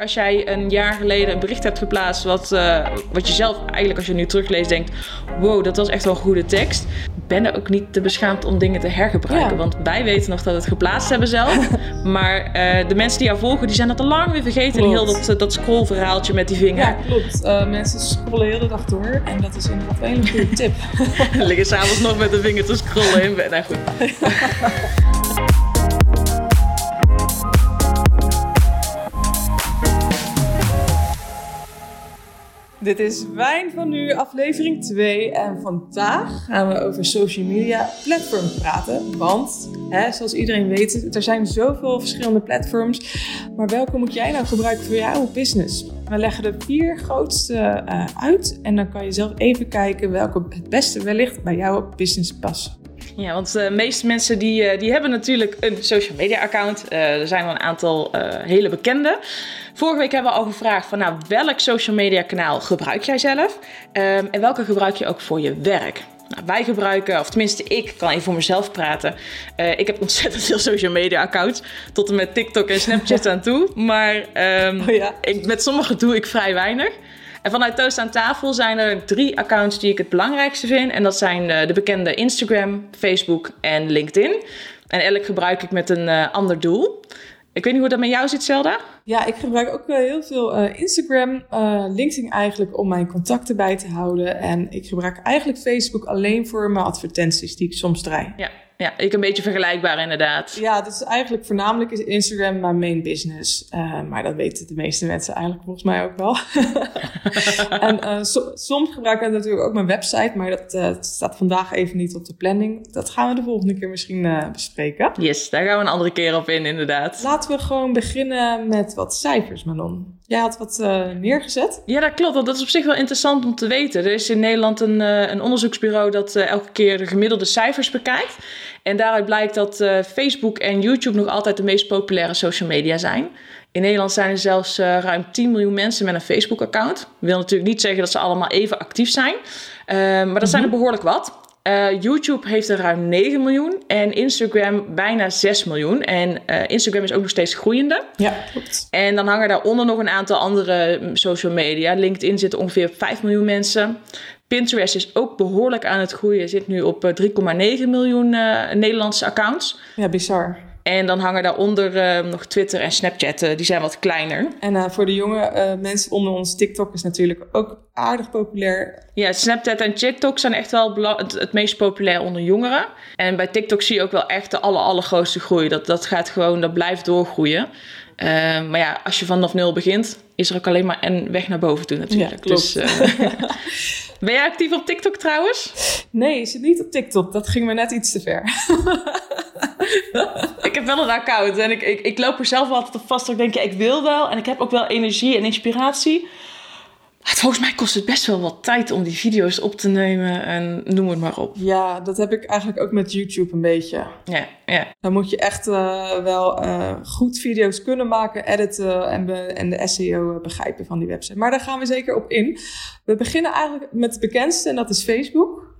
Als jij een jaar geleden een bericht hebt geplaatst wat, uh, wat je zelf eigenlijk als je nu terugleest denkt, wow, dat was echt wel een goede tekst. Ben er ook niet te beschaamd om dingen te hergebruiken. Want wij weten nog dat we het geplaatst hebben zelf. maar uh, de mensen die jou volgen, die zijn dat al lang weer vergeten. Klopt. Heel dat, dat scrollverhaaltje met die vinger. Ja, klopt. Uh, mensen scrollen heel de dag door. En dat is inderdaad wel een goede tip. Liggen s'avonds nog met de vinger te scrollen in bed. Nou goed. Dit is Wijn van Nu, aflevering 2. En vandaag gaan we over social media platforms praten. Want, hè, zoals iedereen weet, er zijn zoveel verschillende platforms. Maar welke moet jij nou gebruiken voor jouw business? We leggen de vier grootste uh, uit. En dan kan je zelf even kijken welke het beste wellicht bij jouw business passen. Ja, want de meeste mensen die, die hebben natuurlijk een social media account. Uh, er zijn wel een aantal hele bekende. Vorige week hebben we al gevraagd van nou, welk social media kanaal gebruik jij zelf? Um, en welke gebruik je ook voor je werk? Nou, wij gebruiken, of tenminste ik kan even voor mezelf praten. Uh, ik heb ontzettend veel social media accounts. Tot en met TikTok en Snapchat aan toe. Maar um, oh ja. ik, met sommige doe ik vrij weinig. En vanuit Toast aan tafel zijn er drie accounts die ik het belangrijkste vind. En dat zijn de, de bekende Instagram, Facebook en LinkedIn. En elk gebruik ik met een uh, ander doel. Ik weet niet hoe dat met jou zit, Zelda. Ja, ik gebruik ook heel veel uh, Instagram, uh, LinkedIn eigenlijk om mijn contacten bij te houden. En ik gebruik eigenlijk Facebook alleen voor mijn advertenties die ik soms draai. Ja, ja, ik een beetje vergelijkbaar inderdaad. Ja, dus eigenlijk voornamelijk is Instagram mijn main business. Uh, maar dat weten de meeste mensen eigenlijk volgens mij ook wel. en uh, so, soms gebruik ik natuurlijk ook mijn website, maar dat uh, staat vandaag even niet op de planning. Dat gaan we de volgende keer misschien bespreken. Yes, daar gaan we een andere keer op in inderdaad. Laten we gewoon beginnen met wat cijfers, Manon. Jij had wat uh, neergezet. Ja, dat klopt. Want dat is op zich wel interessant om te weten. Er is in Nederland een, uh, een onderzoeksbureau dat uh, elke keer de gemiddelde cijfers bekijkt. En daaruit blijkt dat Facebook en YouTube nog altijd de meest populaire social media zijn. In Nederland zijn er zelfs ruim 10 miljoen mensen met een Facebook-account. Dat wil natuurlijk niet zeggen dat ze allemaal even actief zijn. maar dat zijn er behoorlijk wat. Uh, YouTube heeft er ruim 9 miljoen en Instagram bijna 6 miljoen. En uh, Instagram is ook nog steeds groeiende. Ja, klopt. En dan hangen daaronder nog een aantal andere social media. LinkedIn zit ongeveer 5 miljoen mensen. Pinterest is ook behoorlijk aan het groeien. Zit nu op 3,9 miljoen uh, Nederlandse accounts. Ja, bizar. En dan hangen daaronder uh, nog Twitter en Snapchat, uh, die zijn wat kleiner. En voor de jonge mensen onder ons, TikTok is natuurlijk ook aardig populair. Ja, Snapchat en TikTok zijn echt wel het, het, meest populair onder jongeren. En bij TikTok zie je ook wel echt de aller, allergrootste groei. Dat, dat gaat gewoon, dat blijft doorgroeien. maar ja, als je vanaf nul begint, is er ook alleen maar een weg naar boven toe natuurlijk. Ja, klopt. Dus, ben jij actief op TikTok trouwens? Nee, ik zit niet op TikTok. Dat ging me net iets te ver. ik heb wel een account en ik, ik, ik loop er zelf altijd op vast. Ik denk, ja, ik wil wel en ik heb ook wel energie en inspiratie. Volgens mij kost het best wel wat tijd om die video's op te nemen en noem het maar op. Ja, dat heb ik eigenlijk ook met YouTube een beetje. Ja, ja. Dan moet je echt uh, wel uh, goed video's kunnen maken, editen en, be en de SEO begrijpen van die website. Maar daar gaan we zeker op in. We beginnen eigenlijk met het bekendste en dat is Facebook.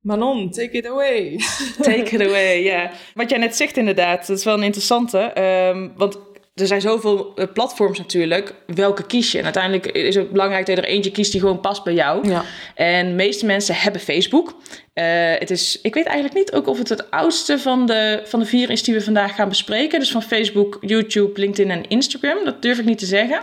Manon, take it away. Take it away, ja. Wat jij net zegt inderdaad, dat is wel een interessante. Um, want er zijn zoveel eh, platforms natuurlijk. Welke kies je? En uiteindelijk is het belangrijk dat je er eentje kiest die gewoon past bij jou. Ja. En de meeste mensen hebben Facebook. Uh, het is, ik weet eigenlijk niet ook of het het oudste van de, van de vier is die we vandaag gaan bespreken. Dus van Facebook, YouTube, LinkedIn en Instagram. Dat durf ik niet te zeggen.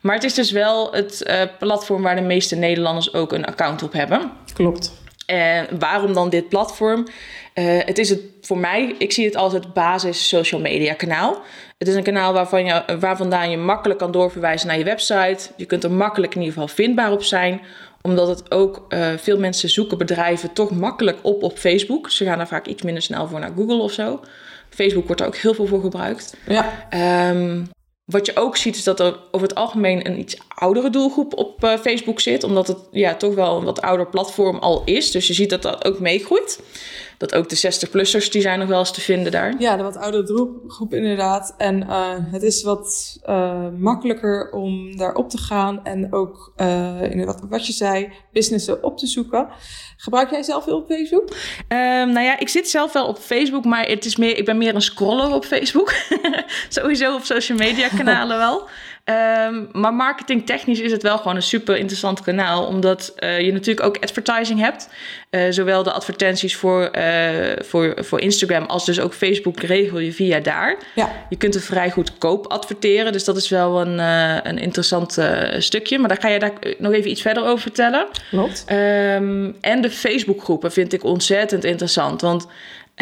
Maar het is dus wel het uh, platform waar de meeste Nederlanders ook een account op hebben. Klopt. En waarom dan dit platform? Uh, het is het voor mij, ik zie het als het basis social media kanaal. Het is een kanaal waarvan je, waar vandaan je makkelijk kan doorverwijzen naar je website. Je kunt er makkelijk in ieder geval vindbaar op zijn omdat het ook uh, veel mensen zoeken bedrijven toch makkelijk op op Facebook. Ze gaan daar vaak iets minder snel voor naar Google of zo. Facebook wordt er ook heel veel voor gebruikt. Ja. Um, wat je ook ziet is dat er over het algemeen een iets oudere doelgroep op uh, Facebook zit. Omdat het ja, toch wel een wat ouder platform al is. Dus je ziet dat dat ook meegroeit dat ook de 60-plussers, die zijn nog wel eens te vinden daar. Ja, de wat oudere doelgroep inderdaad. En uh, het is wat uh, makkelijker om daar op te gaan en ook, inderdaad, wat je zei, businessen op te zoeken. Gebruik jij zelf veel op Facebook? Um, nou ja, ik zit zelf wel op Facebook, maar het is meer, ik ben meer een scroller op Facebook. Sowieso op social media kanalen wel. Ehm, maar marketingtechnisch is het wel gewoon een super interessant kanaal. Omdat uh, je natuurlijk ook advertising hebt. Uh, zowel de advertenties voor, uh, voor, voor Instagram als dus ook Facebook regel je via daar. Ja. Je kunt er vrij goedkoop adverteren. Dus dat is wel een, een interessant stukje. Maar daar ga je daar nog even iets verder over vertellen. Klopt. Um, en de Facebookgroepen vind ik ontzettend interessant. Want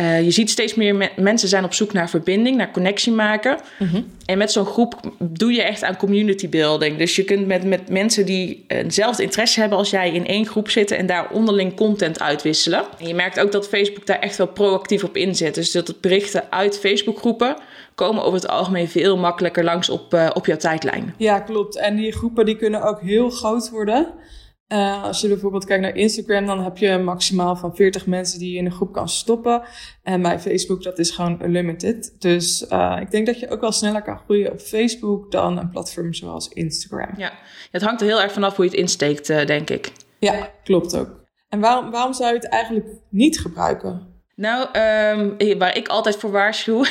uh, je ziet steeds meer me mensen zijn op zoek naar verbinding, naar connectie maken. Mm -hmm. En met zo'n groep doe je echt aan community building. Dus je kunt met, met mensen die eenzelfde interesse hebben als jij in één groep zitten en daar onderling content uitwisselen. En je merkt ook dat Facebook daar echt wel proactief op inzet. Dus dat het berichten uit Facebookgroepen komen over het algemeen veel makkelijker langs op, uh, op jouw tijdlijn. Ja, klopt. En die groepen die kunnen ook heel groot worden. Uh, als je bijvoorbeeld kijkt naar Instagram, dan heb je maximaal van 40 mensen die je in een groep kan stoppen. En bij Facebook, dat is gewoon unlimited. Dus uh, ik denk dat je ook wel sneller kan groeien op Facebook dan een platform zoals Instagram. Ja, het hangt er heel erg vanaf hoe je het insteekt, uh, denk ik. Ja, klopt ook. En waarom, waarom zou je het eigenlijk niet gebruiken? Nou, um, waar ik altijd voor waarschuw,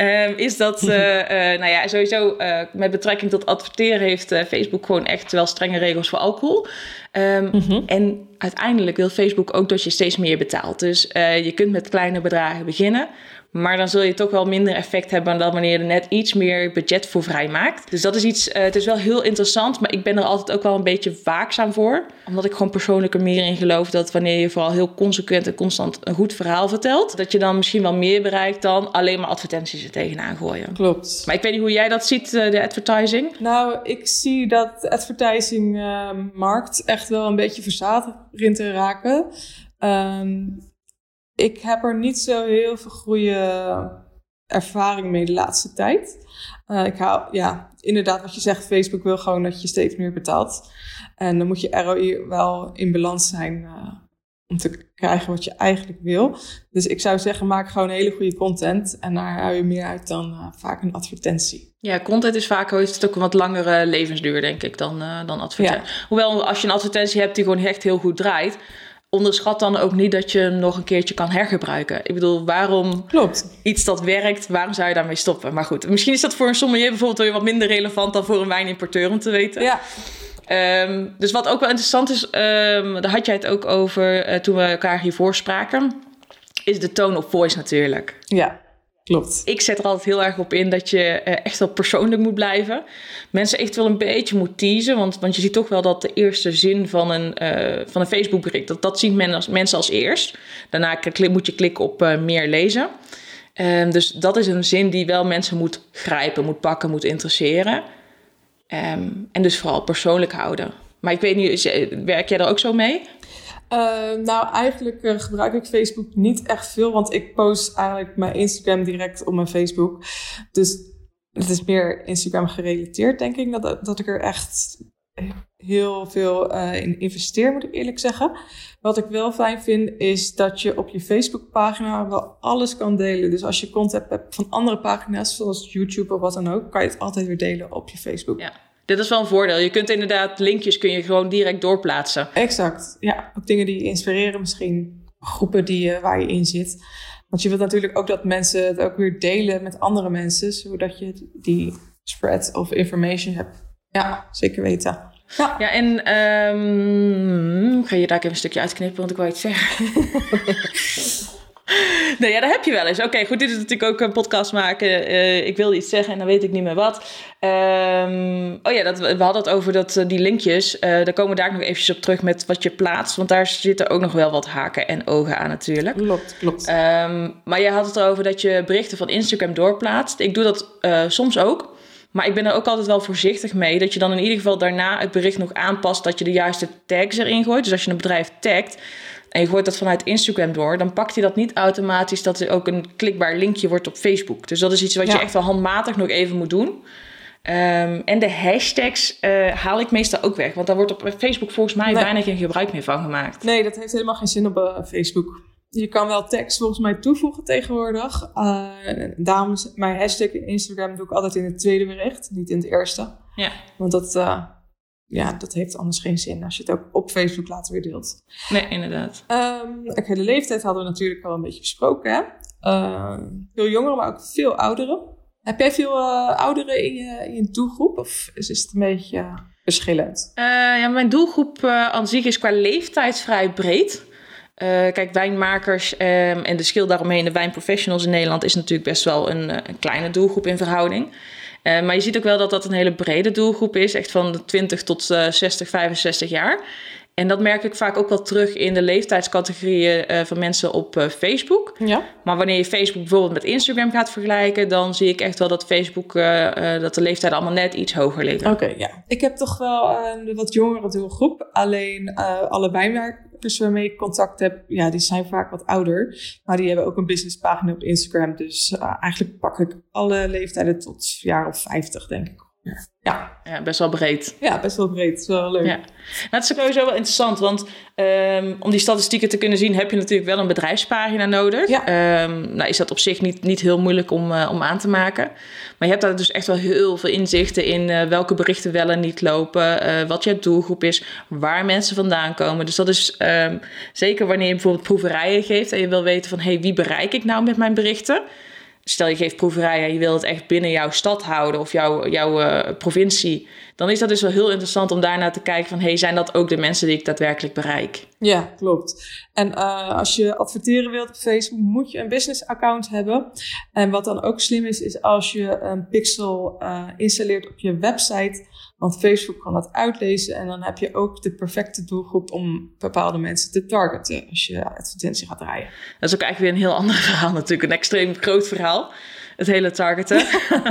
um, is dat, uh, uh, nou ja, sowieso uh, met betrekking tot adverteren heeft Facebook gewoon echt wel strenge regels voor alcohol. Um, mm -hmm. En uiteindelijk wil Facebook ook dat je steeds meer betaalt. Dus je kunt met kleine bedragen beginnen. Maar dan zul je toch wel minder effect hebben dan wanneer je er net iets meer budget voor vrijmaakt. Dus dat is iets, uh, het is wel heel interessant, maar ik ben er altijd ook wel een beetje waakzaam voor. Omdat ik gewoon persoonlijk er meer in geloof dat wanneer je vooral heel consequent en constant een goed verhaal vertelt, dat je dan misschien wel meer bereikt dan alleen maar advertenties er tegenaan gooien. Klopt. Maar ik weet niet hoe jij dat ziet, de advertising. Nou, ik zie dat de advertising uh, markt echt wel een beetje verzadigd begint te raken. Um, ik heb er niet zo heel veel goede ervaring mee de laatste tijd. Uh, ik hou, ja, inderdaad, wat je zegt, Facebook wil gewoon dat je steeds meer betaalt. En dan moet je ROI wel in balans zijn uh, om te krijgen wat je eigenlijk wil. Dus ik zou zeggen, maak gewoon hele goede content. En daar hou je meer uit dan uh, vaak een advertentie. Ja, content is vaak heeft het ook een wat langere levensduur, denk ik, dan, dan advertentie. Ja. Hoewel, als je een advertentie hebt die gewoon echt heel goed draait onderschat dan ook niet dat je hem nog een keertje kan hergebruiken. Ik bedoel, waarom Klopt. iets dat werkt, waarom zou je daarmee stoppen? Maar goed, misschien is dat voor een sommelier bijvoorbeeld weer wat minder relevant dan voor een wijnimporteur om te weten. Ja. Um, dus wat ook wel interessant is, um, daar had jij het ook over uh, toen we elkaar hiervoor spraken, is de tone of voice natuurlijk. Ja. Klopt. Ik zet er altijd heel erg op in dat je uh, echt wel persoonlijk moet blijven. Mensen echt wel een beetje moet teasen. Want, want je ziet toch wel dat de eerste zin van een, uh, van een Facebook bericht... dat, dat zien men als, mensen als eerst. Daarna moet je klikken op uh, meer lezen. Um, dus dat is een zin die wel mensen moet grijpen, moet pakken, moet interesseren. Um, en dus vooral persoonlijk houden. Maar ik weet niet, werk jij daar ook zo mee? Uh, nou, eigenlijk uh, gebruik ik Facebook niet echt veel, want ik post eigenlijk mijn Instagram direct op mijn Facebook. Dus het is meer Instagram gerelateerd, denk ik, dat, dat ik er echt heel veel uh, in investeer, moet ik eerlijk zeggen. Wat ik wel fijn vind, is dat je op je Facebook-pagina wel alles kan delen. Dus als je content hebt van andere pagina's, zoals YouTube of wat dan ook, kan je het altijd weer delen op je Facebook. Ja. Dit is wel een voordeel. Je kunt inderdaad linkjes kun je gewoon direct doorplaatsen. Exact. Ja, ook dingen die je inspireren misschien. Groepen die, uh, waar je in zit. Want je wilt natuurlijk ook dat mensen het ook weer delen met andere mensen. Zodat je die spread of information hebt. Ja, zeker weten. Ja, ja en um, ga je daar even een stukje uitknippen, want ik wou iets zeggen. Nee, ja, dat heb je wel eens. Oké, okay, goed, dit is natuurlijk ook een podcast maken. Uh, ik wilde iets zeggen en dan weet ik niet meer wat. Um, oh ja, dat, we hadden het over dat, uh, die linkjes. Uh, daar komen we daar nog eventjes op terug met wat je plaatst. Want daar zitten ook nog wel wat haken en ogen aan natuurlijk. Klopt, klopt. Um, maar je had het erover dat je berichten van Instagram doorplaatst. Ik doe dat soms ook. Maar ik ben er ook altijd wel voorzichtig mee. Dat je dan in ieder geval daarna het bericht nog aanpast. Dat je de juiste tags erin gooit. Dus als je een bedrijf tagt en je gooit dat vanuit Instagram door, dan pakt hij dat niet automatisch dat er ook een klikbaar linkje wordt op Facebook. Dus dat is iets wat ja. je echt wel handmatig nog even moet doen. Um, en de hashtags uh, haal ik meestal ook weg, want daar wordt op Facebook volgens mij nee. bijna geen gebruik meer van gemaakt. Nee, dat heeft helemaal geen zin op uh, Facebook. Je kan wel tekst volgens mij toevoegen tegenwoordig. Uh, daarom mijn hashtag in Instagram doe ik altijd in het tweede bericht, niet in het eerste. Ja. Want dat ja, dat heeft anders geen zin als je het ook op Facebook later weer deelt. Nee, inderdaad. Um, okay, de leeftijd hadden we natuurlijk al een beetje besproken. Hè? Uh, veel jongeren, maar ook veel ouderen. Heb jij veel uh, ouderen in je, in je doelgroep of is, is het een beetje verschillend? Uh, ja, mijn doelgroep aan zich is qua leeftijd vrij breed. kijk, wijnmakers um, en de schil daaromheen, de wijnprofessionals in Nederland, is natuurlijk best wel een, een kleine doelgroep in verhouding. Uh, maar je ziet ook wel dat dat een hele brede doelgroep is, echt van de 20 tot uh, 60, 65 jaar. En dat merk ik vaak ook wel terug in de leeftijdscategorieën uh, van mensen op uh, Facebook. Ja. Maar wanneer je Facebook bijvoorbeeld met Instagram gaat vergelijken, dan zie ik echt wel dat Facebook, dat de leeftijd allemaal net iets hoger liggen. Oké, okay, ja. Ik heb toch wel een wat jongere doelgroep. Alleen alle wijnmakers waarmee ik contact heb, ja, die zijn vaak wat ouder. Maar die hebben ook een businesspagina op Instagram. Dus eigenlijk pak ik alle leeftijden tot jaar of 50, denk ik. Ja. ja, best wel breed. Ja, best wel breed. Dat is wel leuk. Ja. Nou, het is sowieso wel interessant, want um, om die statistieken te kunnen zien heb je natuurlijk wel een bedrijfspagina nodig. Ja. Um, nou is dat op zich niet, niet heel moeilijk om, uh, om aan te maken. Maar je hebt daar dus echt wel heel veel inzichten in uh, welke berichten wel en niet lopen, uh, wat je doelgroep is, waar mensen vandaan komen. Dus dat is um, zeker wanneer je bijvoorbeeld proeverijen geeft en je wil weten van hé, hey, wie bereik ik nou met mijn berichten? Stel je geeft proeverij en je wil het echt binnen jouw stad houden of jouw, jouw uh, provincie, dan is dat dus wel heel interessant om daarna te kijken van, hey, zijn dat ook de mensen die ik daadwerkelijk bereik? Ja, klopt. En uh, als je adverteren wilt op Facebook, moet je een business account hebben. En wat dan ook slim is, is als je een pixel uh, installeert op je website, want Facebook kan dat uitlezen en dan heb je ook de perfecte doelgroep om bepaalde mensen te targeten als je advertentie gaat draaien. Dat is ook eigenlijk weer een heel ander verhaal natuurlijk, een extreem groot verhaal. Het hele targeten.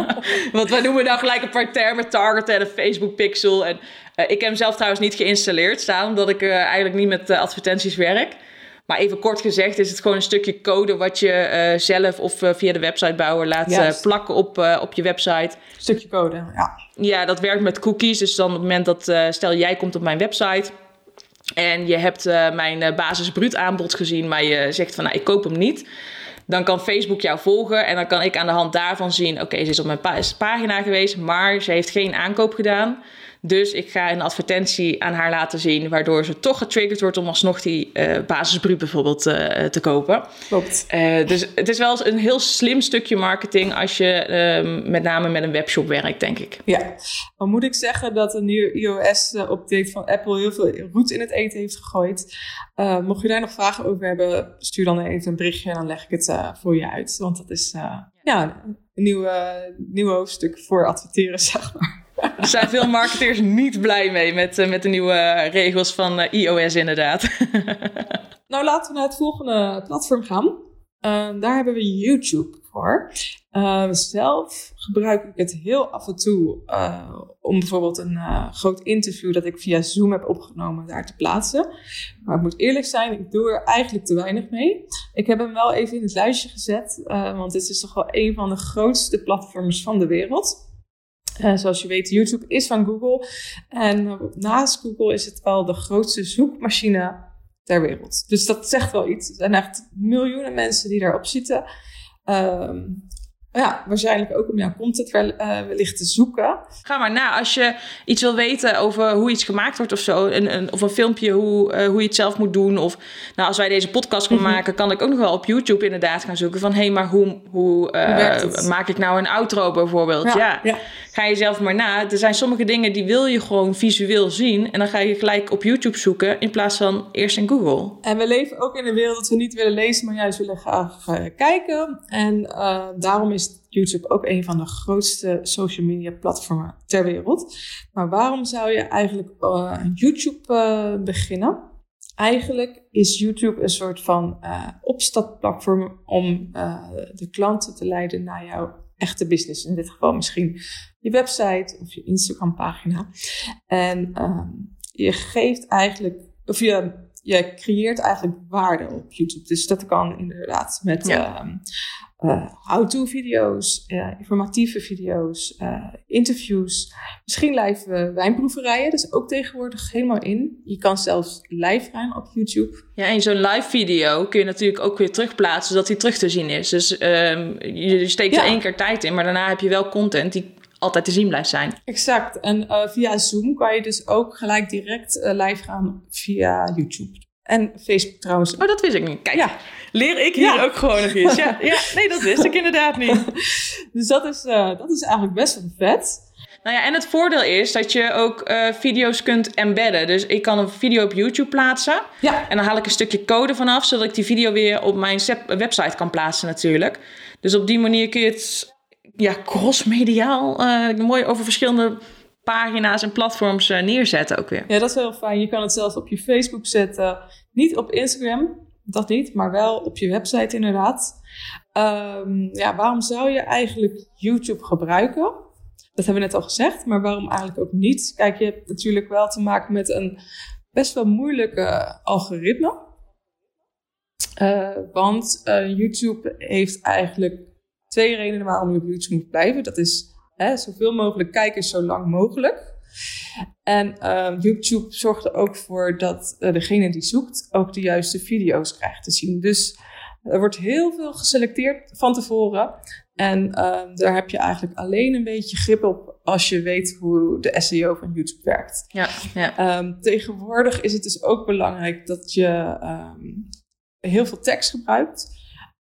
Want wij noemen nou gelijk een paar termen: targeten en een Facebook pixel. En uh, ik heb hem zelf trouwens niet geïnstalleerd staan, omdat ik uh, eigenlijk niet met uh, advertenties werk. Maar even kort gezegd is het gewoon een stukje code wat je uh, zelf of uh, via de websitebouwer laat uh, plakken op, op je website. Stukje code, ja. Ja, dat werkt met cookies. Dus dan op het moment dat, stel jij komt op mijn website en je hebt mijn basis bruut aanbod gezien, maar je zegt van nou ik koop hem niet. Dan kan Facebook jou volgen en dan kan ik aan de hand daarvan zien: oké, okay, ze is op mijn pa pagina geweest, maar ze heeft geen aankoop gedaan. Dus ik ga een advertentie aan haar laten zien, waardoor ze toch getriggerd wordt om alsnog die uh, bijvoorbeeld uh, te kopen. Klopt. Uh, dus het is wel een heel slim stukje marketing als je met name met een webshop werkt, denk ik. Ja, dan moet ik zeggen dat een nieuwe iOS-update van Apple heel veel roet in het eten heeft gegooid. mocht je daar nog vragen over hebben, stuur dan even een berichtje en dan leg ik het voor je uit. Want dat is ja, een nieuwe, nieuw hoofdstuk voor adverteren, zeg maar. Er zijn veel marketeers niet blij mee met, uh, met de nieuwe regels van uh, iOS, inderdaad. nou, laten we naar het volgende platform gaan. Uh, daar hebben we YouTube voor. zelf gebruik ik het heel af en toe om bijvoorbeeld een groot interview dat ik via Zoom heb opgenomen daar te plaatsen. Maar ik moet eerlijk zijn, ik doe er eigenlijk te weinig mee. Ik heb hem wel even in het lijstje gezet, want dit is toch wel een van de grootste platforms van de wereld. Uh, zoals je weet, YouTube is van Google. En naast Google is het wel de grootste zoekmachine ter wereld. Dus dat zegt wel iets. Er zijn echt miljoenen mensen die daarop zitten. Um, ja, waarschijnlijk ook om jouw content wel, uh, wellicht te zoeken. Ga maar na. Als je iets wil weten over hoe iets gemaakt wordt of zo. Een, een, of een filmpje hoe, uh, hoe je het zelf moet doen. Of nou, als wij deze podcast gaan Mhm. maken, kan ik ook nog wel op YouTube inderdaad gaan zoeken. Van hé, hey, maar hoe, hoe, uh, het? maak ik nou een outro bijvoorbeeld? Ja. ja. Ga je zelf maar na. Er zijn sommige dingen die wil je gewoon visueel zien. En dan ga je gelijk op YouTube zoeken in plaats van eerst in Google. En we leven ook in een wereld dat we niet willen lezen, maar juist willen graag kijken. En daarom is YouTube ook een van de grootste social media platformen ter wereld. Maar waarom zou je eigenlijk uh, YouTube beginnen? Eigenlijk is YouTube een soort van opstapplatform om de klanten te leiden naar jouw echte business. In dit geval misschien je website of je Instagram pagina. En um, je geeft eigenlijk, of je, je creëert eigenlijk waarde op YouTube. Dus dat kan inderdaad met Ja. um, uh, how-to video's, uh, informatieve video's, uh, interviews. Misschien live wijnproeverijen, dat is ook tegenwoordig helemaal in. Je kan zelfs live gaan op YouTube. Ja, en zo'n live video kun je natuurlijk ook weer terugplaatsen, zodat die terug te zien is. Dus um, je steekt Ja. er één keer tijd in, maar daarna heb je wel content die altijd te zien blijft zijn. Exact. En uh, via Zoom kan je dus ook gelijk direct uh, live gaan via YouTube. En Facebook trouwens. Oh, dat wist ik niet. Kijk, Ja. leer ik hier Ja. ook gewoon nog eens. Ja, ja, nee, dat wist ik inderdaad niet. Dus dat is, eh, dat is eigenlijk best wel vet. Nou ja, en het voordeel is dat je ook eh, video's kunt embedden. Dus ik kan een video op YouTube plaatsen. Ja. En dan haal ik een stukje code vanaf, zodat ik die video weer op mijn website kan plaatsen natuurlijk. Dus op die manier kun je het ja, crossmediaal eh, mooi over verschillende pagina's en platforms eh, neerzetten ook weer. Ja, dat is heel fijn. Je kan het zelf op je Facebook zetten. Niet op Instagram, dat niet, maar wel op je website inderdaad. Ehm, ja, waarom zou je eigenlijk YouTube gebruiken? Dat hebben we net al gezegd, maar waarom eigenlijk ook niet? Kijk, je hebt natuurlijk wel te maken met een best wel moeilijke algoritme. Eh, want YouTube heeft eigenlijk twee redenen waarom je op YouTube moet blijven. Dat is hè, zoveel mogelijk kijkers zo lang mogelijk. En ehm, YouTube zorgt er ook voor dat eh, degene die zoekt ook de juiste video's krijgt te zien. Dus er wordt heel veel geselecteerd van tevoren. En ehm, daar heb je eigenlijk alleen een beetje grip op als je weet hoe de SEO van YouTube werkt. Ja, ja. Ehm, tegenwoordig is het dus ook belangrijk dat je heel veel tekst gebruikt.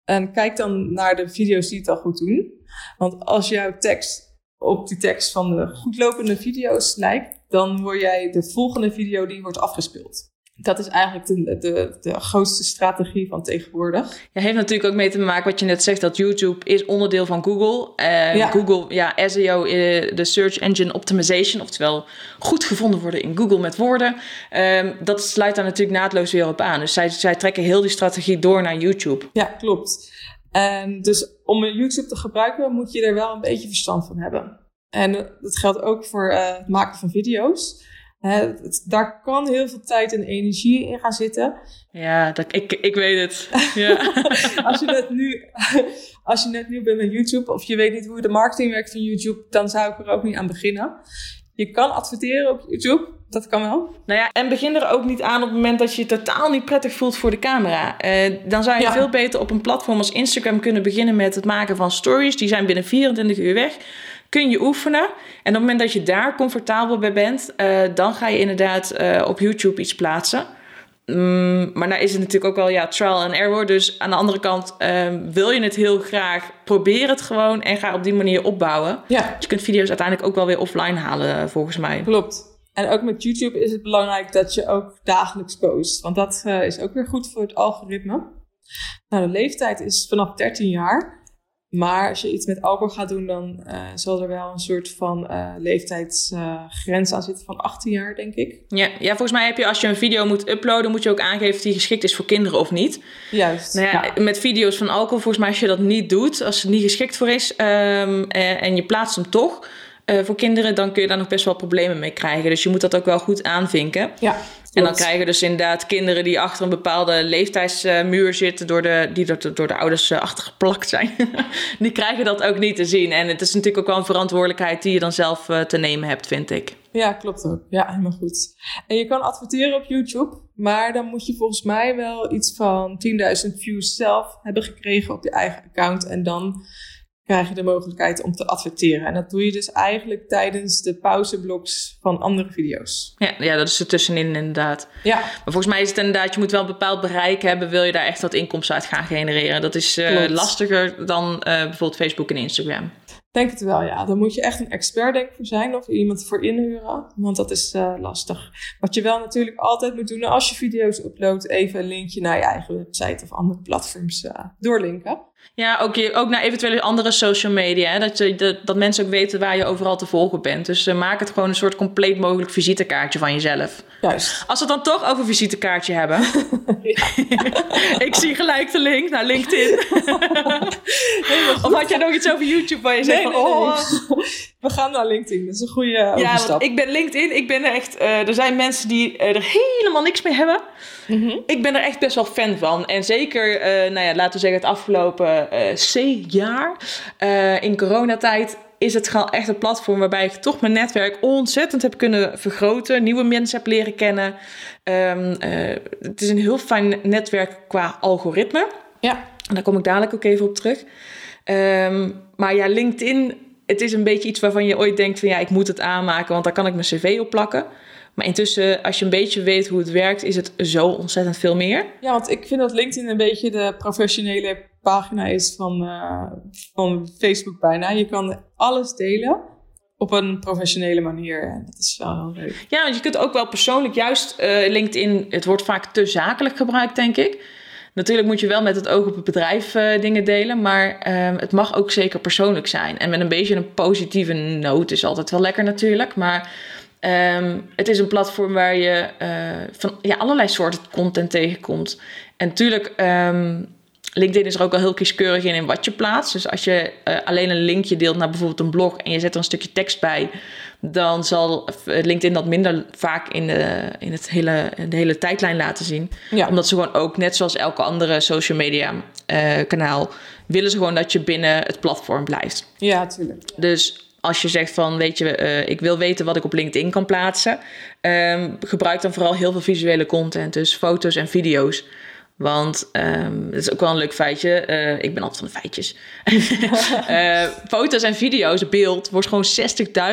En kijk dan naar de video's die het al goed doen. Want als jouw tekst op die tekst van de goedlopende video's lijkt, dan word jij de volgende video die wordt afgespeeld. Dat is eigenlijk de, de, de grootste strategie van tegenwoordig. Ja, heeft natuurlijk ook mee te maken wat je net zegt, dat YouTube is onderdeel van Google. Ja. Google, ja, SEO, eh, de Search Engine Optimization, oftewel goed gevonden worden in Google met woorden. Ehm, dat sluit daar natuurlijk naadloos weer op aan. Dus zij, zij trekken heel die strategie door naar YouTube. Ja, klopt. En dus om YouTube te gebruiken, moet je er wel een beetje verstand van hebben. En dat geldt ook voor eh, het maken van video's. Hè, daar kan heel veel tijd en energie in gaan zitten. Ja, dat, ik, ik weet het. Ja. Als je net nu, als je net nieuw bent met YouTube of je weet niet hoe de marketing werkt van YouTube, dan zou ik er ook niet aan beginnen. Je kan adverteren op YouTube, dat kan wel. Nou ja, en begin er ook niet aan op het moment dat je je totaal niet prettig voelt voor de camera. Eh, dan zou je Ja. veel beter op een platform als Instagram kunnen beginnen met het maken van stories. Die zijn binnen 24 uur weg. Kun je oefenen. En op het moment dat je daar comfortabel bij bent, eh, dan ga je inderdaad eh, op YouTube iets plaatsen. Mm, maar daar is het natuurlijk ook wel ja, trial and error. Dus aan de andere kant, ehm, wil je het heel graag, probeer het gewoon en ga op die manier opbouwen. Ja, Je kunt video's uiteindelijk ook wel weer offline halen, eh, volgens mij. klopt. En ook met YouTube is het belangrijk dat je ook dagelijks post. Want dat is ook weer goed voor het algoritme. Nou, de leeftijd is vanaf 13 jaar. Maar als je iets met alcohol gaat doen, dan eh, zal er wel een soort van eh, leeftijdsgrens aan zitten van 18 jaar, denk ik. Ja, ja, volgens mij heb je als je een video moet uploaden, moet je ook aangeven of die geschikt is voor kinderen of niet. Juist. Nou ja, met video's van alcohol, volgens mij als je dat niet doet, als het niet geschikt voor is ehm, en, en je plaatst hem toch eh, voor kinderen, dan kun je daar nog best wel problemen mee krijgen. Dus je moet dat ook wel goed aanvinken. Ja, En dan klopt. krijg je dus inderdaad kinderen die achter een bepaalde leeftijdsmuur zitten, door de, die door, door de ouders eh, achtergeplakt zijn. die krijgen dat ook niet te zien. En het is natuurlijk ook wel een verantwoordelijkheid die je dan zelf eh, te nemen hebt, vind ik. Ja, klopt ook. Ja, helemaal goed. En je kan adverteren op YouTube, maar dan moet je volgens mij wel iets van 10.000 views zelf hebben gekregen op je eigen account. En dan krijg je de mogelijkheid om te adverteren. En dat doe je dus eigenlijk tijdens de pauzebloks van andere video's. Ja, ja, dat is er tussenin inderdaad. Ja, Maar volgens mij is het inderdaad, je moet wel een bepaald bereik hebben, wil je daar echt wat inkomsten uit gaan genereren. Dat is eh, lastiger dan eh, bijvoorbeeld Facebook en Instagram. denk het wel, ja. Dan moet je echt een expert denk ik voor zijn of iemand voor inhuren, want dat is eh, lastig. Wat je wel natuurlijk altijd moet doen als je video's uploadt, even een linkje naar je eigen website of andere platforms doorlinken. Ja, ook, je, ook naar eventuele andere social media. Hè, dat, je, dat, dat mensen ook weten waar je overal te volgen bent. Dus eh, maak het gewoon een soort compleet mogelijk visitekaartje van jezelf. Juist. Als we het dan toch over visitekaartje hebben. ik zie gelijk de link naar LinkedIn. of had jij nog iets over YouTube waar je zegt Nee, van... nee, nee. oh, We gaan naar LinkedIn. Dat is een goede Ja, overstap. want ik ben LinkedIn. Ik ben er echt. eh, er zijn mensen die eh, er helemaal niks mee hebben. Mhm. Ik ben er echt best wel fan van. En zeker, eh, nou ja, laten we zeggen, het afgelopen eh C-jaar eh, in coronatijd. Is het gewoon echt een platform waarbij ik toch mijn netwerk ontzettend heb kunnen vergroten. Nieuwe mensen heb leren kennen. Ehm, eh, het is een heel fijn netwerk qua algoritme. Ja, En daar kom ik dadelijk ook even op terug. Ehm, maar ja, LinkedIn, het is een beetje iets waarvan je ooit denkt van ja, ik moet het aanmaken, want daar kan ik mijn cv op plakken. Maar intussen, als je een beetje weet hoe het werkt, is het zo ontzettend veel meer. Ja, want ik vind dat LinkedIn een beetje de professionele pagina is van, uh, van Facebook bijna. Je kan alles delen op een professionele manier. En dat is wel heel leuk. Ja, want je kunt ook wel persoonlijk, juist uh, LinkedIn, het wordt vaak te zakelijk gebruikt, denk ik. Natuurlijk moet je wel met het oog op het bedrijf uh, dingen delen, maar uh, het mag ook zeker persoonlijk zijn. En met een beetje een positieve noot is altijd wel lekker natuurlijk. Maar um, het is een platform waar je uh, van ja, allerlei soorten content tegenkomt. En natuurlijk, um, LinkedIn is er ook wel heel kieskeurig in in wat je plaatst. Dus als je uh, alleen een linkje deelt naar bijvoorbeeld een blog en je zet er een stukje tekst bij, dan zal LinkedIn dat minder vaak in de, in het hele, in de hele tijdlijn laten zien. Ja. Omdat ze gewoon ook, net zoals elke andere social media uh, kanaal, willen ze gewoon dat je binnen het platform blijft. Ja, tuurlijk. Dus als je zegt van, weet je, uh, ik wil weten wat ik op LinkedIn kan plaatsen, um, gebruik dan vooral heel veel visuele content, dus foto's en video's. Want um, dat is ook wel een leuk feitje. Uh, ik ben altijd van de feitjes. uh, foto's en video's, beeld, wordt gewoon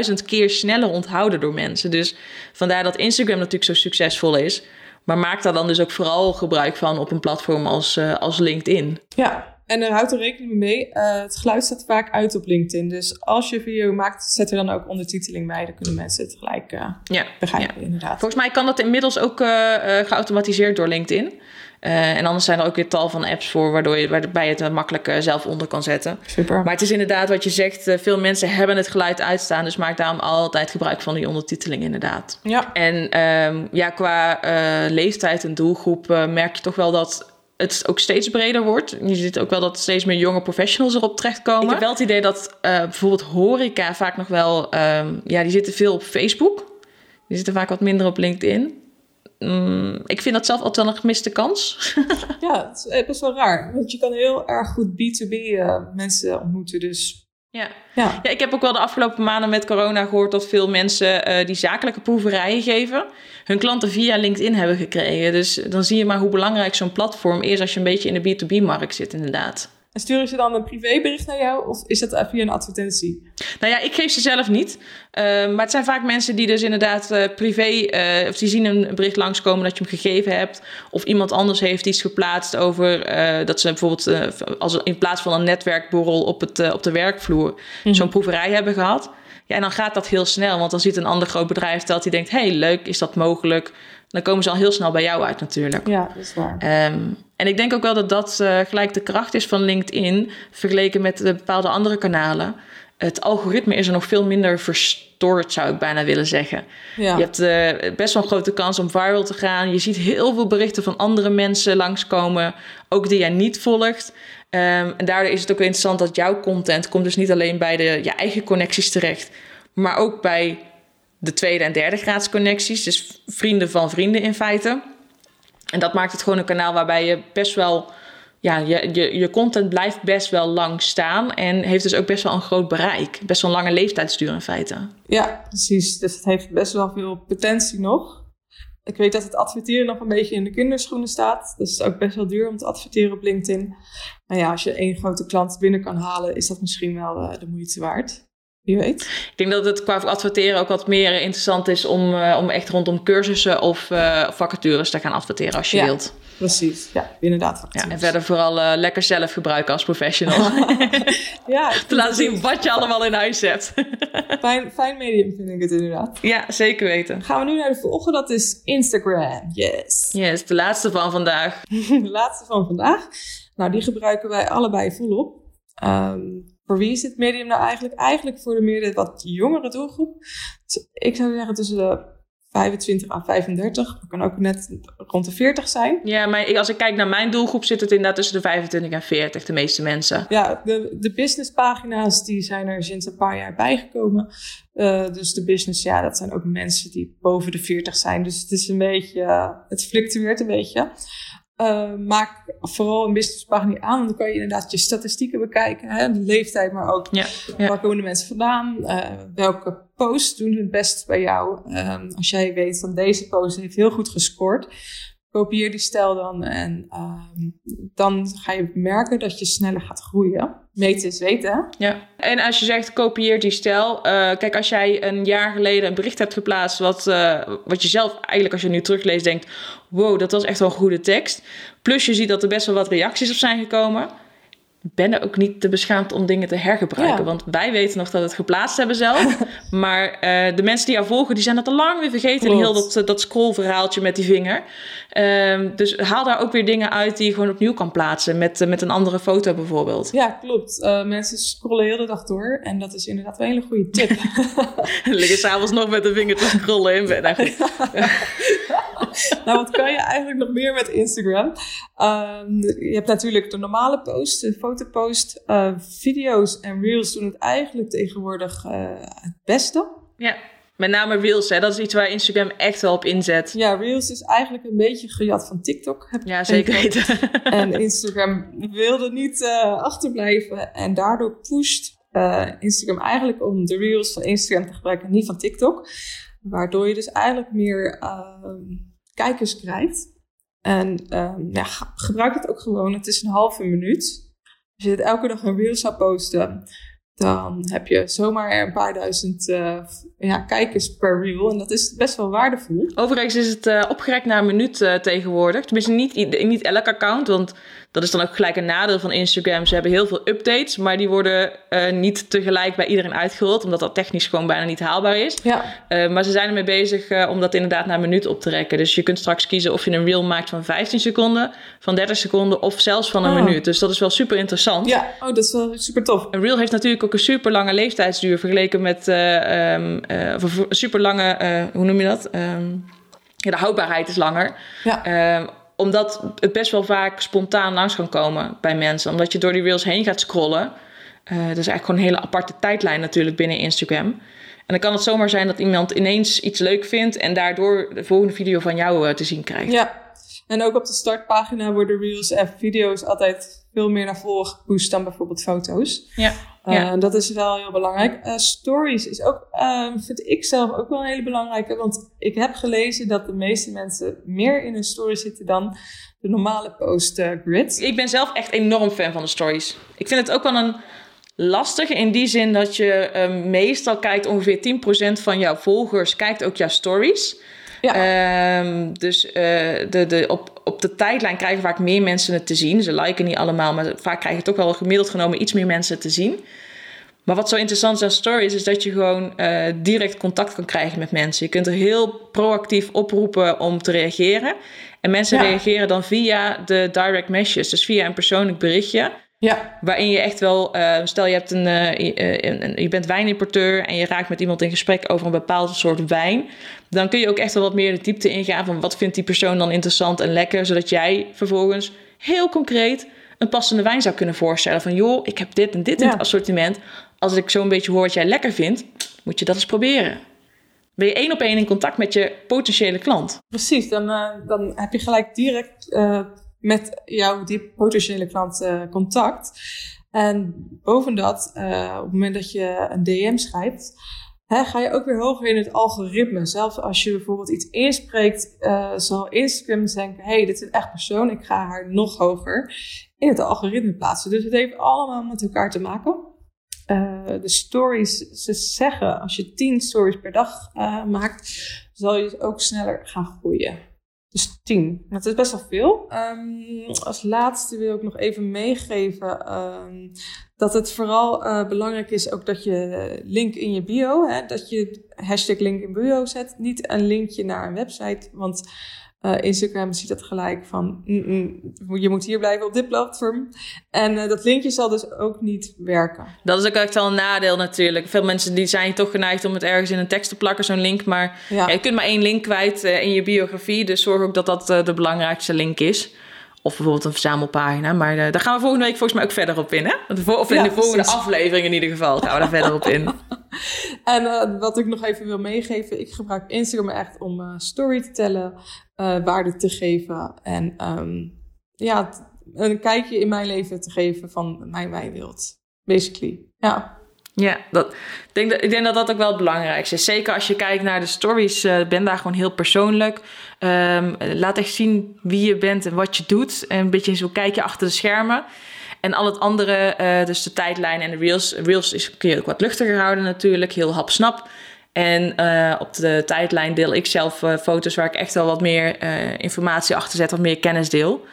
60.000 keer sneller onthouden door mensen. Dus vandaar dat Instagram natuurlijk zo succesvol is. Maar maak daar dan dus ook vooral gebruik van op een platform als, uh, als LinkedIn. Ja, en er houdt er rekening mee. het geluid staat vaak uit op LinkedIn. Dus als je video maakt, zet er dan ook ondertiteling bij. Dan kunnen mensen het gelijk ja, begrijpen, ja. inderdaad. Volgens mij kan dat inmiddels ook geautomatiseerd door LinkedIn. Uh, en anders zijn er ook weer tal van apps voor, waardoor je, waarbij je het makkelijk uh, zelf onder kan zetten. Super. Maar het is inderdaad wat je zegt, uh, veel mensen hebben het geluid uitstaan, dus maak daarom altijd gebruik van die ondertiteling inderdaad. Ja. En um, ja, qua leeftijd en doelgroep merk je toch wel dat het ook steeds breder wordt. Je ziet ook wel dat steeds meer jonge professionals erop terechtkomen. Ik heb wel het idee dat bijvoorbeeld horeca vaak nog wel, um, ja, die zitten veel op Facebook. Die zitten vaak wat minder op LinkedIn. Mm, ik vind dat zelf altijd wel een gemiste kans. ja, het is best wel raar. Want je kan heel erg goed B2B uh, mensen ontmoeten. Dus ja. Ja. ja, ik heb ook wel de afgelopen maanden met corona gehoord dat veel mensen uh, die zakelijke proeverijen geven, hun klanten via LinkedIn hebben gekregen. Dus dan zie je maar hoe belangrijk zo'n platform is als je een beetje in de B2B-markt zit, inderdaad. En sturen ze dan een privébericht naar jou of is dat via een advertentie? Nou ja, ik geef ze zelf niet. Uh, maar het zijn vaak mensen die dus inderdaad uh, privé, uh, of die zien een bericht langskomen dat je hem gegeven hebt. Of iemand anders heeft iets geplaatst over dat ze bijvoorbeeld als in plaats van een netwerkborrel op, het, op de werkvloer mm-hmm. zo'n proeverij hebben gehad. Ja, en dan gaat dat heel snel, want dan ziet een ander groot bedrijf dat die denkt: hey, leuk, is dat mogelijk? Dan komen ze al heel snel bij jou uit, natuurlijk. Ja, dat is waar. Um, en ik denk ook wel dat dat uh, gelijk de kracht is van LinkedIn, vergeleken met de bepaalde andere kanalen. Het algoritme is er nog veel minder verstoord, zou ik bijna willen zeggen. Ja. Je hebt uh, best wel een grote kans om viral te gaan. Je ziet heel veel berichten van andere mensen langskomen, ook die jij niet volgt. Um, en daardoor is het ook interessant dat jouw content komt dus niet alleen bij de, je eigen connecties terecht, maar ook bij de tweede en derde graads connecties. Dus vrienden van vrienden in feite. En dat maakt het gewoon een kanaal waarbij je best wel. Ja, je, je, je content blijft best wel lang staan. En heeft dus ook best wel een groot bereik. Best wel een lange leeftijdsduur in feite. Ja, precies. Dus het heeft best wel veel potentie nog. Ik weet dat het adverteren nog een beetje in de kinderschoenen staat. Dus het is ook best wel duur om te adverteren op LinkedIn. Maar ja, als je één grote klant binnen kan halen, is dat misschien wel uh, de moeite waard. Wie weet. Ik denk dat het qua adverteren ook wat meer interessant is om, uh, om echt rondom cursussen of uh, vacatures te gaan adverteren als je ja, wilt. Precies, ja, inderdaad. Ja, en verder vooral uh, lekker zelf gebruiken als professional. ja, Te laten zien wat je allemaal in huis hebt. fijn, fijn medium vind ik het inderdaad. Ja, zeker weten. Gaan we nu naar de volgende, dat is Instagram. Yes. Yes, de laatste van vandaag. de laatste van vandaag. Nou, die gebruiken wij allebei volop. Um, voor wie is dit medium nou eigenlijk? Eigenlijk voor de meer wat jongere doelgroep. Dus ik zou zeggen tussen de 25 à 35. Dat kan ook net rond de 40 zijn. Ja, maar als ik kijk naar mijn doelgroep, zit het inderdaad tussen de 25 en 40, de meeste mensen. Ja, de, de businesspagina's die zijn er sinds een paar jaar bijgekomen. Uh, dus de business, ja, dat zijn ook mensen die boven de 40 zijn. Dus het is een beetje, uh, het fluctueert een beetje. Uh, maak vooral een businesspagina aan, want dan kan je inderdaad je statistieken bekijken, hè, de leeftijd, maar ook ja, ja. waar komen de mensen vandaan, uh, welke posts doen het best bij jou. Um, als jij weet van deze post heeft heel goed gescoord, kopieer die stijl dan en ehm, dan ga je merken dat je sneller gaat groeien. Meten is weten. Ja, en als je zegt kopieer die stijl. Uh, kijk, als jij een jaar geleden een bericht hebt geplaatst. Wat, uh, wat je zelf eigenlijk, als je nu terugleest, denkt: wow, dat was echt wel een goede tekst. Plus je ziet dat er best wel wat reacties op zijn gekomen ben er ook niet te beschaamd om dingen te hergebruiken. Want wij weten nog dat het geplaatst hebben zelf. maar uh, de mensen die jou volgen, die zijn dat al lang weer vergeten. Klopt. Heel dat, dat scrollverhaaltje met die vinger. Um, dus haal daar ook weer dingen uit die je gewoon opnieuw kan plaatsen. Met, uh, met een andere foto bijvoorbeeld. Ja, klopt. Uh, mensen scrollen heel de dag door. En dat is inderdaad wel een hele goede tip. Liggen s'avonds nog met de vinger te scrollen in bed. nou, wat kan je eigenlijk nog meer met Instagram? Um, je hebt natuurlijk de normale post, de fotopost. Uh, video's en reels doen het eigenlijk tegenwoordig uh, het beste. Ja, met name reels, hè? dat is iets waar Instagram echt wel op inzet. Ja, reels is eigenlijk een beetje gejat van TikTok. Heb ja, zeker weten. En Instagram wilde niet uh, achterblijven en daardoor pusht Instagram eigenlijk om de reels van Instagram te gebruiken, niet van TikTok. Waardoor je dus eigenlijk meer kijkers krijgt. En um, ja, gebruik het ook gewoon. Het is een halve minuut. Als je het elke dag een reel zou posten, dan heb je zomaar een paar duizend uh, ja, kijkers per reel. En dat is best wel waardevol. Overigens is het uh, opgerekt naar een minuut uh, tegenwoordig. Tenminste, niet, niet elk account, want dat is dan ook gelijk een nadeel van Instagram. Ze hebben heel veel updates, maar die worden uh, niet tegelijk bij iedereen uitgerold, omdat dat technisch gewoon bijna niet haalbaar is. Ja. Uh, maar ze zijn ermee bezig uh, om dat inderdaad naar een minuut op te rekken. Dus je kunt straks kiezen of je een reel maakt van 15 seconden, van 30 seconden of zelfs van een oh. minuut. Dus dat is wel super interessant. Ja, oh, dat is wel super tof. Een reel heeft natuurlijk ook een super lange leeftijdsduur vergeleken met um, of een super lange, hoe noem je dat? Um, ja, de houdbaarheid is langer. Ja. Um, omdat het best wel vaak spontaan langs kan komen bij mensen. Omdat je door die reels heen gaat scrollen. Uh, dat is eigenlijk gewoon een hele aparte tijdlijn natuurlijk binnen Instagram. En dan kan het zomaar zijn dat iemand ineens iets leuk vindt... en daardoor de volgende video van jou uh, te zien krijgt. Ja, en ook op de startpagina worden reels en video's altijd veel meer naar voren gepusht dan bijvoorbeeld foto's. Ja. Uh, ja. Dat is wel heel belangrijk. Uh, stories is ook, uh, vind ik zelf ook wel een hele belangrijke. Want ik heb gelezen dat de meeste mensen meer in een story zitten dan de normale post grid. Ik ben zelf echt enorm fan van de stories. Ik vind het ook wel een lastige in die zin dat je meestal kijkt ongeveer 10% van jouw volgers kijkt ook jouw stories. Ja. Um, dus uh, de, de, op, op de tijdlijn krijgen vaak meer mensen het te zien. Ze liken niet allemaal, maar vaak krijg je toch wel gemiddeld genomen iets meer mensen te zien. Maar wat zo interessant is aan stories is dat je gewoon uh, direct contact kan krijgen met mensen. Je kunt er heel proactief oproepen om te reageren. En mensen ja. reageren dan via de direct messages, dus via een persoonlijk berichtje. Ja. Waarin je echt wel, uh, stel je, hebt een, uh, een, een, je bent wijnimporteur en je raakt met iemand in gesprek over een bepaald soort wijn. Dan kun je ook echt wel wat meer de diepte ingaan van wat vindt die persoon dan interessant en lekker. Zodat jij vervolgens heel concreet een passende wijn zou kunnen voorstellen. Van joh, ik heb dit en dit ja. in het assortiment. Als ik zo'n beetje hoor wat jij lekker vindt, moet je dat eens proberen. Ben je één op één in contact met je potentiële klant. Precies, dan, uh, dan heb je gelijk direct met jouw die potentiële klant uh, contact. En boven dat, uh, op het moment dat je een DM schrijft, hè, ga je ook weer hoger in het algoritme. Zelfs als je bijvoorbeeld iets inspreekt, uh, zal Instagram denken: hey, dit is een echt persoon, ik ga haar nog hoger in het algoritme plaatsen. Dus het heeft allemaal met elkaar te maken. de stories, ze zeggen, als je 10 stories per dag maakt, zal je ook sneller gaan groeien. Dus tien. Dat is best wel veel. Um, als laatste wil ik nog even meegeven um, dat het vooral uh, belangrijk is ook dat je link in je bio, hè, dat je hashtag link in bio zet. Niet een linkje naar een website, want uh, Instagram ziet dat gelijk van mm, mm, je moet hier blijven op dit platform. En uh, dat linkje zal dus ook niet werken. Dat is ook echt wel een nadeel natuurlijk. Veel mensen die zijn toch geneigd om het ergens in een tekst te plakken, zo'n link. Maar ja. Ja, je kunt maar één link kwijt uh, in je biografie. Dus zorg ook dat dat de belangrijkste link is. Of bijvoorbeeld een verzamelpagina. Maar daar gaan we volgende week volgens mij ook verder op in. Hè? Of in ja, de volgende precies. aflevering in ieder geval gaan we daar verder op in. En uh, wat ik nog even wil meegeven. Ik gebruik Instagram echt om uh, story te tellen. Waarde te geven. En um, ja, een kijkje in mijn leven te geven van mijn wijnwereld. Basically, ja. Ja, dat, ik, denk dat, ik denk dat dat ook wel het belangrijkste is. Zeker als je kijkt naar de stories, uh, ben daar gewoon heel persoonlijk. Um, laat echt zien wie je bent en wat je doet. En een beetje zo kijk je achter de schermen. En al het andere, uh, dus de tijdlijn en de reels. Reels is, kun je ook wat luchtiger houden natuurlijk, heel hapsnap. En uh, op de tijdlijn deel ik zelf uh, foto's waar ik echt wel wat meer informatie achter zet, wat meer kennis deel.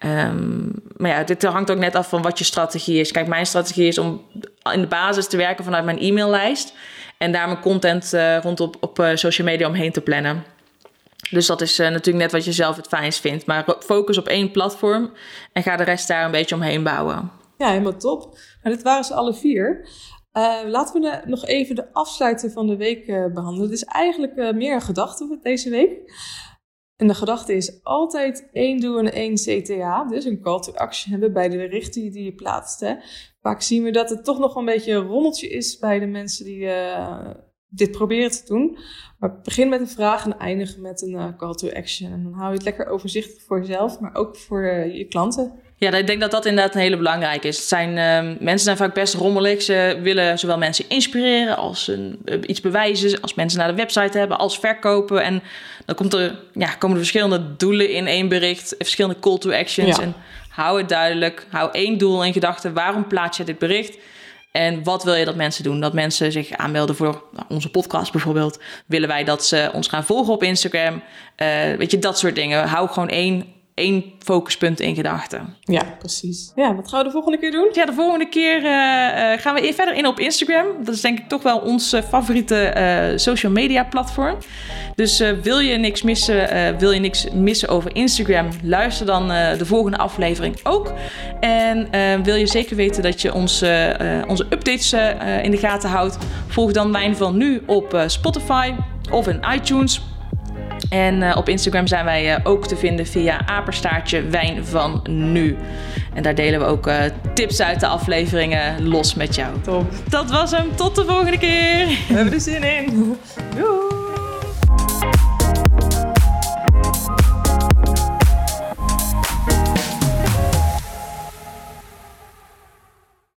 Um, maar ja, dit hangt ook net af van wat je strategie is. Kijk, mijn strategie is om in de basis te werken vanuit mijn e-maillijst. En daar mijn content rondom op social media omheen te plannen. Dus dat is natuurlijk net wat je zelf het fijnst vindt. Maar focus op één platform en ga de rest daar een beetje omheen bouwen. Ja, helemaal top. Nou, dit waren ze alle vier. Laten we nog even de afsluiter van de week behandelen. Het is eigenlijk meer een gedachte deze week. En de gedachte is altijd één doel en één CTA. Dus een call to action hebben bij de berichten die je plaatst. Hè. Vaak zien we dat het toch nog een beetje een rommeltje is bij de mensen die uh, dit proberen te doen. Maar begin met een vraag en eindig met een uh, call to action. En dan hou je het lekker overzichtelijk voor jezelf, maar ook voor uh, je klanten. Ja, ik denk dat dat inderdaad een hele belangrijke is. Het zijn, uh, mensen zijn vaak best rommelig. Ze willen zowel mensen inspireren als een, uh, iets bewijzen. Als mensen naar de website hebben, als verkopen. En dan komt er, ja, komen er verschillende doelen in één bericht. Verschillende call to actions. Ja. En hou het duidelijk. Hou één doel in gedachten. Waarom plaats je dit bericht? En wat wil je dat mensen doen? Dat mensen zich aanmelden voor nou, onze podcast bijvoorbeeld. Willen wij dat ze ons gaan volgen op Instagram? Uh, weet je, dat soort dingen. Hou gewoon één één focuspunt in gedachten. Ja, precies. Ja, wat gaan we de volgende keer doen? Ja, de volgende keer uh, uh, gaan we verder in op Instagram. Dat is denk ik toch wel ons favoriete uh, social media platform. Dus wil je niks missen, wil je niks missen over Instagram, luister dan de volgende aflevering ook. En wil je zeker weten dat je ons, onze updates in de gaten houdt, volg dan Wijn van Nu op Spotify of in iTunes. En uh, op Instagram zijn wij uh, ook te vinden via apenstaartje wijn van nu. En daar delen we ook uh, tips uit de afleveringen los met jou. Top. Dat was hem. Tot de volgende keer. We hebben er zin in. Doei.